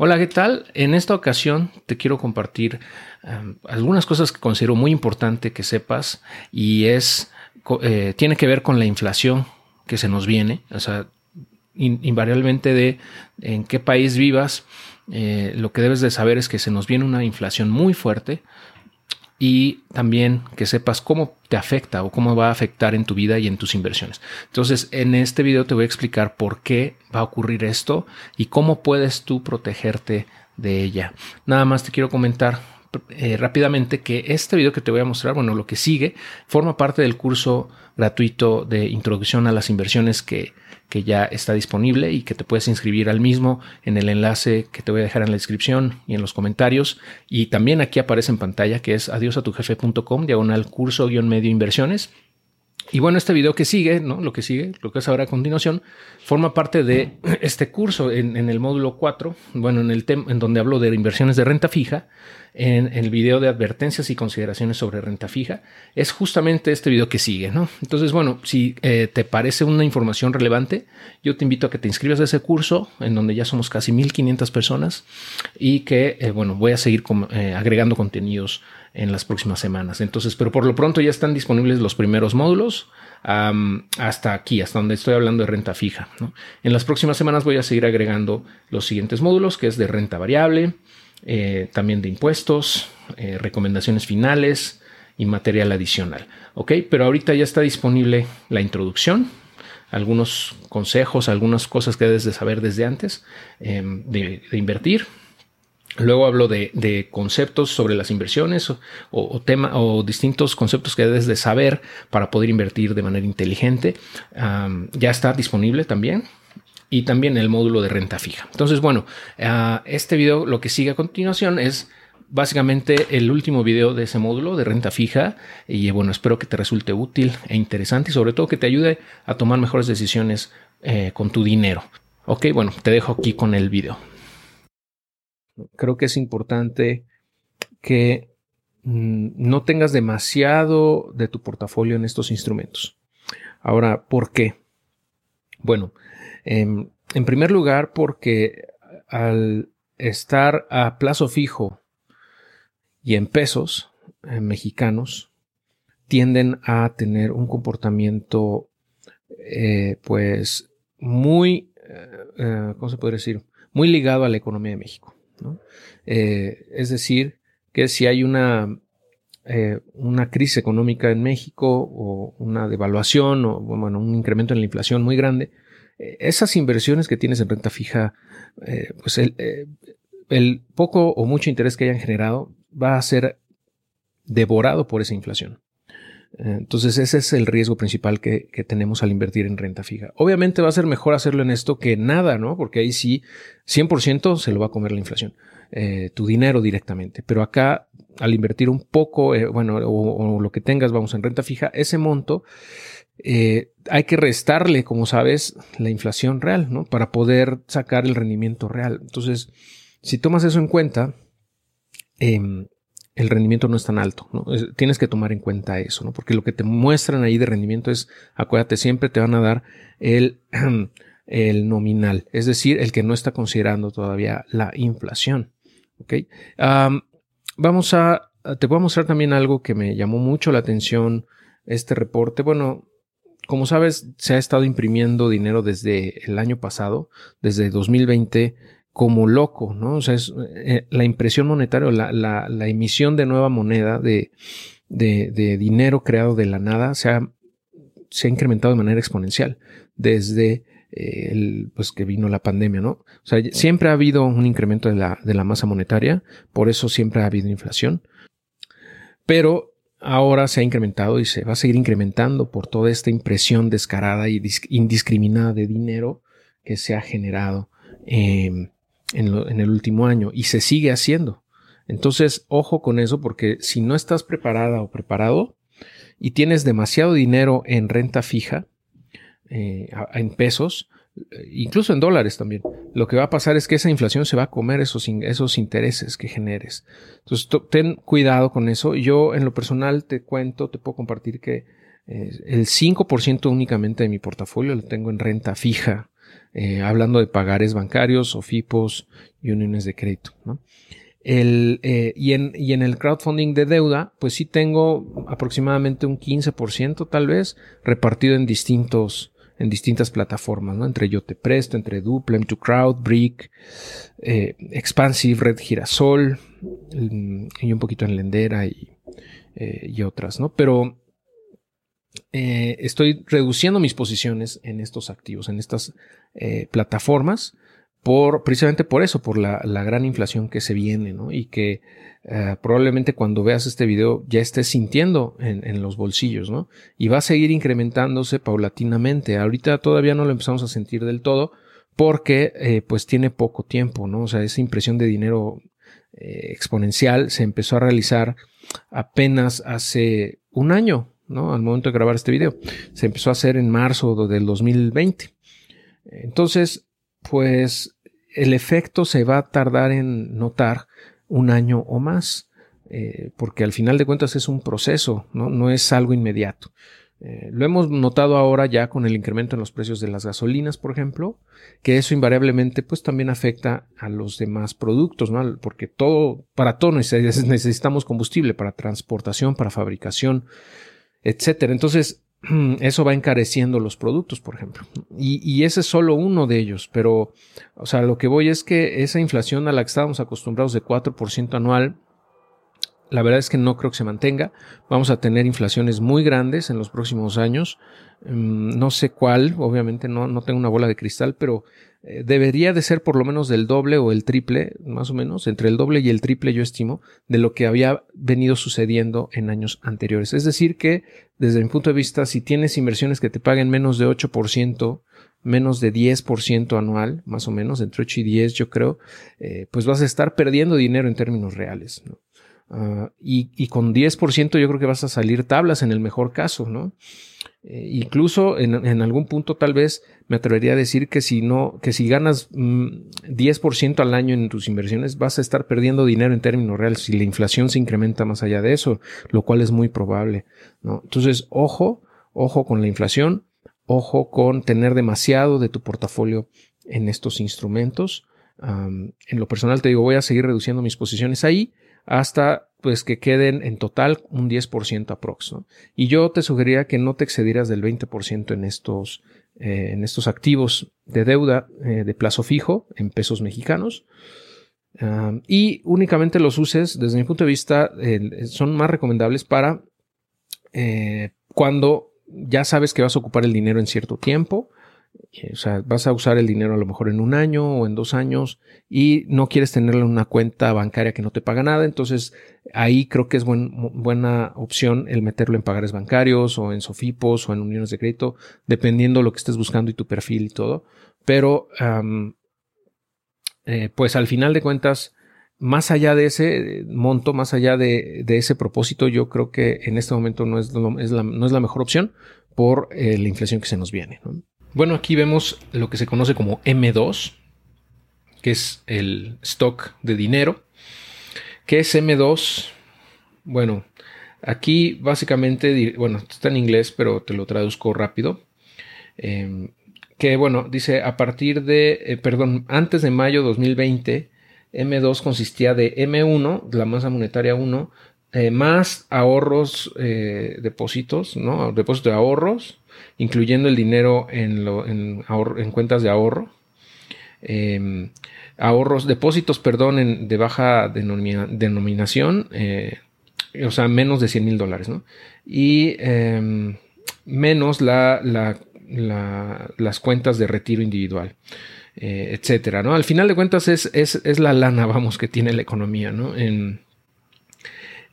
Hola, ¿qué tal? En esta ocasión te quiero compartir um, algunas cosas que considero muy importante que sepas y es eh, tiene que ver con la inflación que se nos viene, o sea, invariablemente de en qué país vivas, eh, lo que debes de saber es que se nos viene una inflación muy fuerte, y también que sepas cómo te afecta o cómo va a afectar en tu vida y en tus inversiones. Entonces, en este video te voy a explicar por qué va a ocurrir esto y cómo puedes tú protegerte de ella. Nada más te quiero comentar eh, rápidamente que este video que te voy a mostrar, bueno, lo que sigue, forma parte del curso gratuito de introducción a las inversiones que, que ya está disponible y que te puedes inscribir al mismo en el enlace que te voy a dejar en la descripción y en los comentarios. Y también aquí aparece en pantalla que es adiosatujefe.com, diagonal curso guion medio inversiones. Y bueno, este video que sigue, ¿no? Lo que sigue, lo que es ahora a continuación, forma parte de este curso en, el módulo 4, bueno, en el tema en donde hablo de inversiones de renta fija, en, el video de advertencias y consideraciones sobre renta fija, es justamente este video que sigue, ¿no? Entonces, bueno, si eh, te parece una información relevante, yo te invito a que te inscribas a ese curso, en donde ya somos casi 1500 personas y que, eh, bueno, voy a seguir eh, agregando contenidos en las próximas semanas. Entonces, pero por lo pronto ya están disponibles los primeros módulos hasta aquí, hasta donde estoy hablando de renta fija. En las próximas semanas voy a seguir agregando los siguientes módulos, que es de renta variable, eh, también de impuestos, eh, recomendaciones finales y material adicional. Ok, pero ahorita ya está disponible la introducción, algunos consejos, algunas cosas que debes de saber desde antes em, de invertir Luego hablo de, conceptos sobre las inversiones o, o distintos conceptos que debes de saber para poder invertir de manera inteligente. ya está disponible también. Y también el módulo de renta fija. Entonces, bueno, ah, este video lo que sigue a continuación es básicamente el último video de ese módulo de renta fija. Y bueno, espero que te resulte útil e interesante y sobre todo que te ayude a tomar mejores decisiones eh, con tu dinero. Ok, bueno, te dejo aquí con el video creo que es importante que mm, no tengas demasiado de tu portafolio en estos instrumentos. Ahora, ¿por qué? Bueno, em, en primer lugar, porque al estar a plazo fijo y en pesos eh, mexicanos, tienden a tener un comportamiento, eh, pues, muy, eh, ¿cómo se puede decir? Muy ligado a la economía de México. Eh, es decir, que si hay una, eh, una crisis económica en México o una devaluación o bueno, un incremento en la inflación muy grande, eh, esas inversiones que tienes en renta fija, pues el, el poco o mucho interés que hayan generado va a ser devorado por esa inflación. Entonces ese es el riesgo principal que, tenemos al invertir en renta fija. Obviamente va a ser mejor hacerlo en esto que nada, ¿no? Porque ahí sí 100% se lo va a comer la inflación, eh, tu dinero directamente. Pero acá al invertir un poco, eh, bueno, o, lo que tengas, vamos, en renta fija, ese monto eh, hay que restarle, como sabes, la inflación real, ¿no? Para poder sacar el rendimiento real. Entonces, si tomas eso en cuenta, em, el rendimiento no es tan alto. tienes que tomar en cuenta eso, ¿no? porque lo que te muestran ahí de rendimiento es, acuérdate, siempre te van a dar el, el nominal, es decir, el que no está considerando todavía la inflación. ¿okay? vamos a, te voy a mostrar también algo que me llamó mucho la atención este reporte. Bueno, como sabes, se ha estado imprimiendo dinero desde el año pasado, desde 2020 como loco, ¿no? O sea, es, eh, la impresión monetaria, la, la, emisión de nueva moneda, de, de, dinero creado de la nada, se ha, se ha incrementado de manera exponencial desde eh, el, pues que vino la pandemia, ¿no? O sea, siempre ha habido un incremento de la, de la masa monetaria, por eso siempre ha habido inflación, pero ahora se ha incrementado y se va a seguir incrementando por toda esta impresión descarada y indiscriminada de dinero que se ha generado. Eh, en, el último año y se sigue haciendo. Entonces, ojo con eso porque si no estás preparada o preparado y tienes demasiado dinero en renta fija, eh, en pesos, eh, incluso en dólares también, lo que va a pasar es que esa inflación se va a comer esos, intereses que generes. Entonces, ten cuidado con eso. Yo en lo personal te cuento, te puedo compartir que eh, el 5% únicamente de mi portafolio lo tengo en renta fija eh, hablando de pagares bancarios, OFIPOS y uniones de crédito. ¿no? El, eh, y, en, y, en, el crowdfunding de deuda, pues sí tengo aproximadamente un 15% tal vez repartido en distintos en distintas plataformas, ¿no? Entre Yo Te Presto, entre Dupla, M2 Crowd, Brick, eh, Expansive, Red Girasol, mm, y un poquito en Lendera y, eh, y otras, ¿no? Pero eh, estoy reduciendo mis posiciones en estos activos, en estas plataformas, por, precisamente por eso, por la, gran inflación que se viene, ¿no? Y que eh, probablemente cuando veas este video ya estés sintiendo en, los bolsillos, ¿no? Y va a seguir incrementándose paulatinamente. Ahorita todavía no lo empezamos a sentir del todo porque eh, pues tiene poco tiempo, ¿no? O sea, esa impresión de dinero eh, exponencial se empezó a realizar apenas hace un año, ¿no? Al momento de grabar este video. Se empezó a hacer en marzo del 2020. Entonces, pues el efecto se va a tardar en notar un año o más, eh, porque al final de cuentas es un proceso, no, no es algo inmediato. Eh, lo hemos notado ahora ya con el incremento en los precios de las gasolinas, por ejemplo, que eso invariablemente pues también afecta a los demás productos, ¿no? Porque todo, para todo necesitamos combustible, para transportación, para fabricación, etcétera. Entonces, eso va encareciendo los productos, por ejemplo. Y, ese es solo uno de ellos, pero, o sea, lo que voy es que esa inflación a la que estábamos acostumbrados de 4% anual, la verdad es que no creo que se mantenga. Vamos a tener inflaciones muy grandes en los próximos años. Mm, no sé cuál, obviamente no, no tengo una bola de cristal, pero eh, debería de ser por lo menos del doble o el triple, más o menos, entre el doble y el triple yo estimo, de lo que había venido sucediendo en años anteriores. Es decir que, desde mi punto de vista, si tienes inversiones que te paguen menos de 8%, menos de 10% anual, más o menos, entre 8 y 10 yo creo, eh, pues vas a estar perdiendo dinero en términos reales. ¿no? Ah, y, con 10% yo creo que vas a salir tablas en el mejor caso, ¿no? Eh, incluso en, algún punto tal vez me atrevería a decir que si no, que si ganas 10% mm, al año en tus inversiones vas a estar perdiendo dinero en términos reales si la inflación se incrementa más allá de eso, lo cual es muy probable, ¿no? Entonces, ojo, ojo con la inflación, ojo con tener demasiado de tu portafolio en estos instrumentos. en lo personal te digo, voy a seguir reduciendo mis posiciones ahí hasta pues que queden en total un 10% aprox. Y yo te sugeriría que no te excedieras del 20% en estos, eh, en estos activos de deuda eh, de plazo fijo en pesos mexicanos. y únicamente los uses, desde mi punto de vista, son más recomendables para eh, cuando ya sabes que vas a ocupar el dinero en cierto tiempo o sea, vas a usar el dinero a lo mejor en un año o en dos años y no quieres tenerlo en una cuenta bancaria que no te paga nada. Entonces, ahí creo que es buena opción el meterlo en pagares bancarios o en Sofipos o en uniones de crédito, dependiendo lo que estés buscando y tu perfil y todo. Pero, eh, pues al final de cuentas, más allá de ese monto, más allá de, ese propósito, yo creo que en este momento no es, la, no es la mejor opción por eh, la inflación que se nos viene. Bueno, aquí vemos lo que se conoce como M2, que es el stock de dinero. ¿Qué es M2? Bueno, aquí básicamente, bueno, está en inglés, pero te lo traduzco rápido. Em, que bueno, dice a partir de, eh, perdón, antes de mayo 2020, M2 consistía de M1, la masa monetaria 1, eh, más ahorros, eh, depósitos, ¿no? Depósito de ahorros, incluyendo el dinero en, en, cuentas de ahorro. Em, ahorros, depósitos, perdón, de baja denominación, eh, o sea, menos de 100 mil dólares, ¿no? Y em, menos la, las cuentas de retiro individual, etcétera, ¿no? Al final de cuentas es, es, es, la lana, vamos, que tiene la economía, ¿no? En,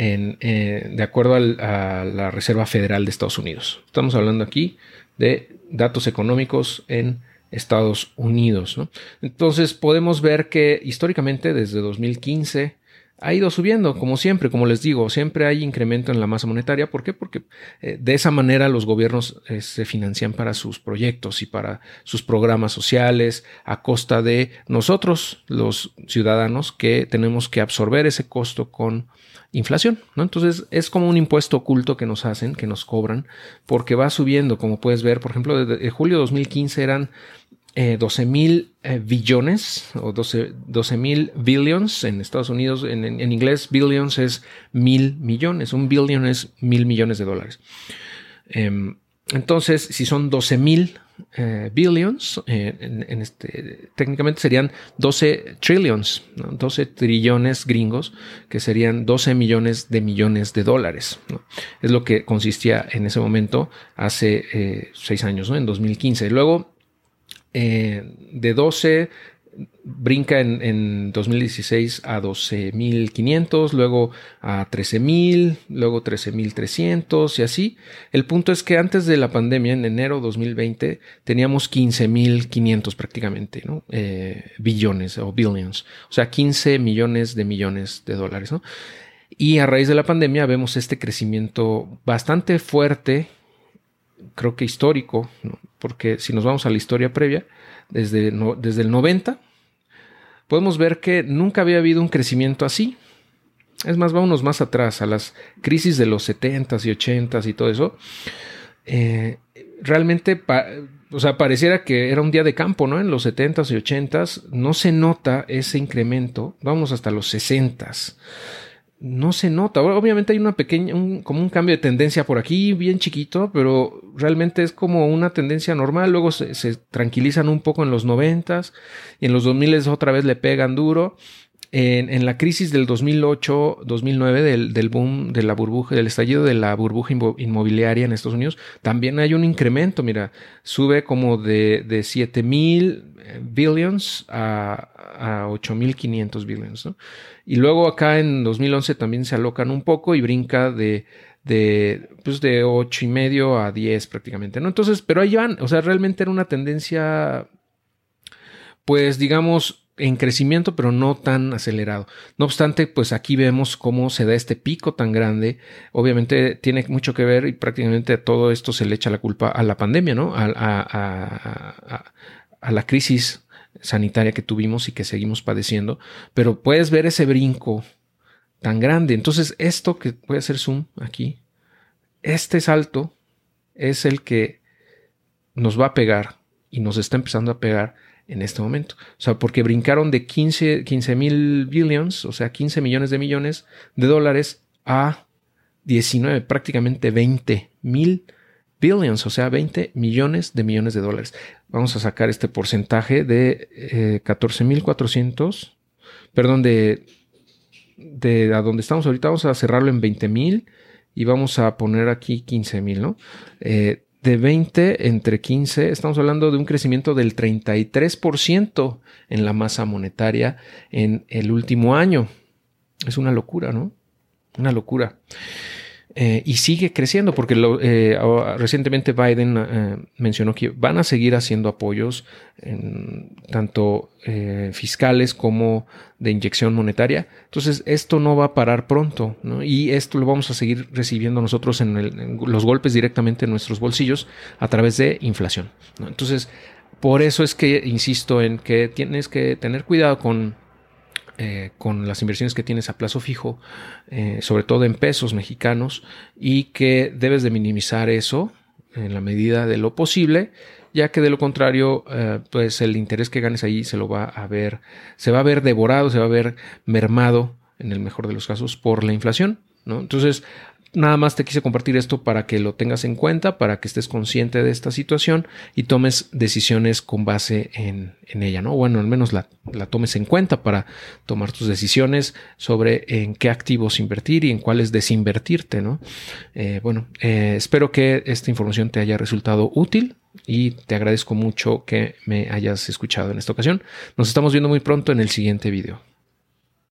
eh, de acuerdo a la Reserva Federal de Estados Unidos. Estamos hablando aquí de datos económicos en Estados Unidos. Entonces podemos ver que históricamente desde 2015 ha ido subiendo, como siempre, como les digo, siempre hay incremento en la masa monetaria. ¿Por qué? Porque eh, de esa manera los gobiernos eh, se financian para sus proyectos y para sus programas sociales a costa de nosotros, los ciudadanos, que tenemos que absorber ese costo con inflación, ¿no? Entonces es como un impuesto oculto que nos hacen, que nos cobran, porque va subiendo, como puedes ver, por ejemplo, desde julio de 2015 eran 12 mil billones o 12 mil billions en Estados Unidos. En, en, inglés, billions es mil millones. Un billion es mil millones de dólares. Em, entonces, si son 12 mil eh, billions, eh, este, técnicamente serían 12 trillions, 12 trillones gringos, que serían 12 millones de millones de dólares. Es lo que consistía en ese momento hace eh, seis años, ¿no? en 2015. Luego, de 12 brinca en, 2016 a 12.500, luego a 13.000, luego 13.300 y así. El punto es que antes de la pandemia, en enero 2020, teníamos 15.500 prácticamente, ¿no? Eh, billones o billions, o sea, 15 millones de millones de dólares, ¿no? Y a raíz de la pandemia vemos este crecimiento bastante fuerte, creo que histórico, porque si nos vamos a la historia previa, desde, desde el 90, podemos ver que nunca había habido un crecimiento así. Es más, vámonos más atrás, a las crisis de los 70s y 80s y todo eso. Eh, realmente, o sea, pareciera que era un día de campo, ¿no? En los 70s y 80s no se nota ese incremento. Vamos hasta los 60s no se nota. Obviamente hay una pequeña, como un cambio de tendencia por aquí, bien chiquito, pero realmente es como una tendencia normal. Luego se, tranquilizan un poco en los noventas y en los 2000 otra vez le pegan duro. En, la crisis del 2008-2009, del, del, boom de la burbuja, del estallido de la burbuja inmobiliaria en Estados Unidos, también hay un incremento. Mira, sube como de, de 7 mil billions a, a 8.500 billions. ¿no? Y luego acá en 2011 también se alocan un poco y brinca de, de, pues de 8 y medio a 10 prácticamente. ¿no? Entonces, pero ahí van, o sea, realmente era una tendencia, pues digamos, en crecimiento, pero no tan acelerado. No obstante, pues aquí vemos cómo se da este pico tan grande. Obviamente tiene mucho que ver y prácticamente todo esto se le echa la culpa a la pandemia, ¿no? A, a, a la crisis sanitaria que tuvimos y que seguimos padeciendo, pero puedes ver ese brinco tan grande. Entonces, esto que puede hacer zoom aquí, este salto es el que nos va a pegar y nos está empezando a pegar en este momento. O sea, porque brincaron de 15 mil billions, o sea, 15 millones de millones de dólares a 19, prácticamente 20 mil billions, o sea, 20 millones de millones de dólares. Vamos a sacar este porcentaje de eh, 14.400, perdón, de, de a donde estamos ahorita, vamos a cerrarlo en 20 mil y vamos a poner aquí 15 mil, ¿no? Eh, de 20 entre 15, estamos hablando de un crecimiento del 33% en la masa monetaria en el último año. Es una locura, ¿no? Una locura. Eh, y sigue creciendo porque eh, recientemente Biden eh, mencionó que van a seguir haciendo apoyos tanto fiscales como de inyección monetaria. Entonces esto no va a parar pronto y esto lo vamos a seguir recibiendo nosotros en, los golpes directamente en nuestros bolsillos a través de inflación. Entonces por eso es que insisto en que tienes que tener cuidado con eh, con las inversiones que tienes a plazo fijo, eh, sobre todo en pesos mexicanos, y que debes de minimizar eso en la medida de lo posible, ya que de lo contrario, eh, pues el interés que ganes ahí se lo va a ver, se va a ver devorado, se va a ver mermado, en el mejor de los casos, por la inflación. ¿no? Entonces, nada más te quise compartir esto para que lo tengas en cuenta, para que estés consciente de esta situación y tomes decisiones con base en, ella, ¿no? Bueno, al menos la, tomes en cuenta para tomar tus decisiones sobre en qué activos invertir y en cuáles desinvertirte, ¿no? Eh, bueno, eh, espero que esta información te haya resultado útil y te agradezco mucho que me hayas escuchado en esta ocasión. Nos estamos viendo muy pronto en el siguiente video.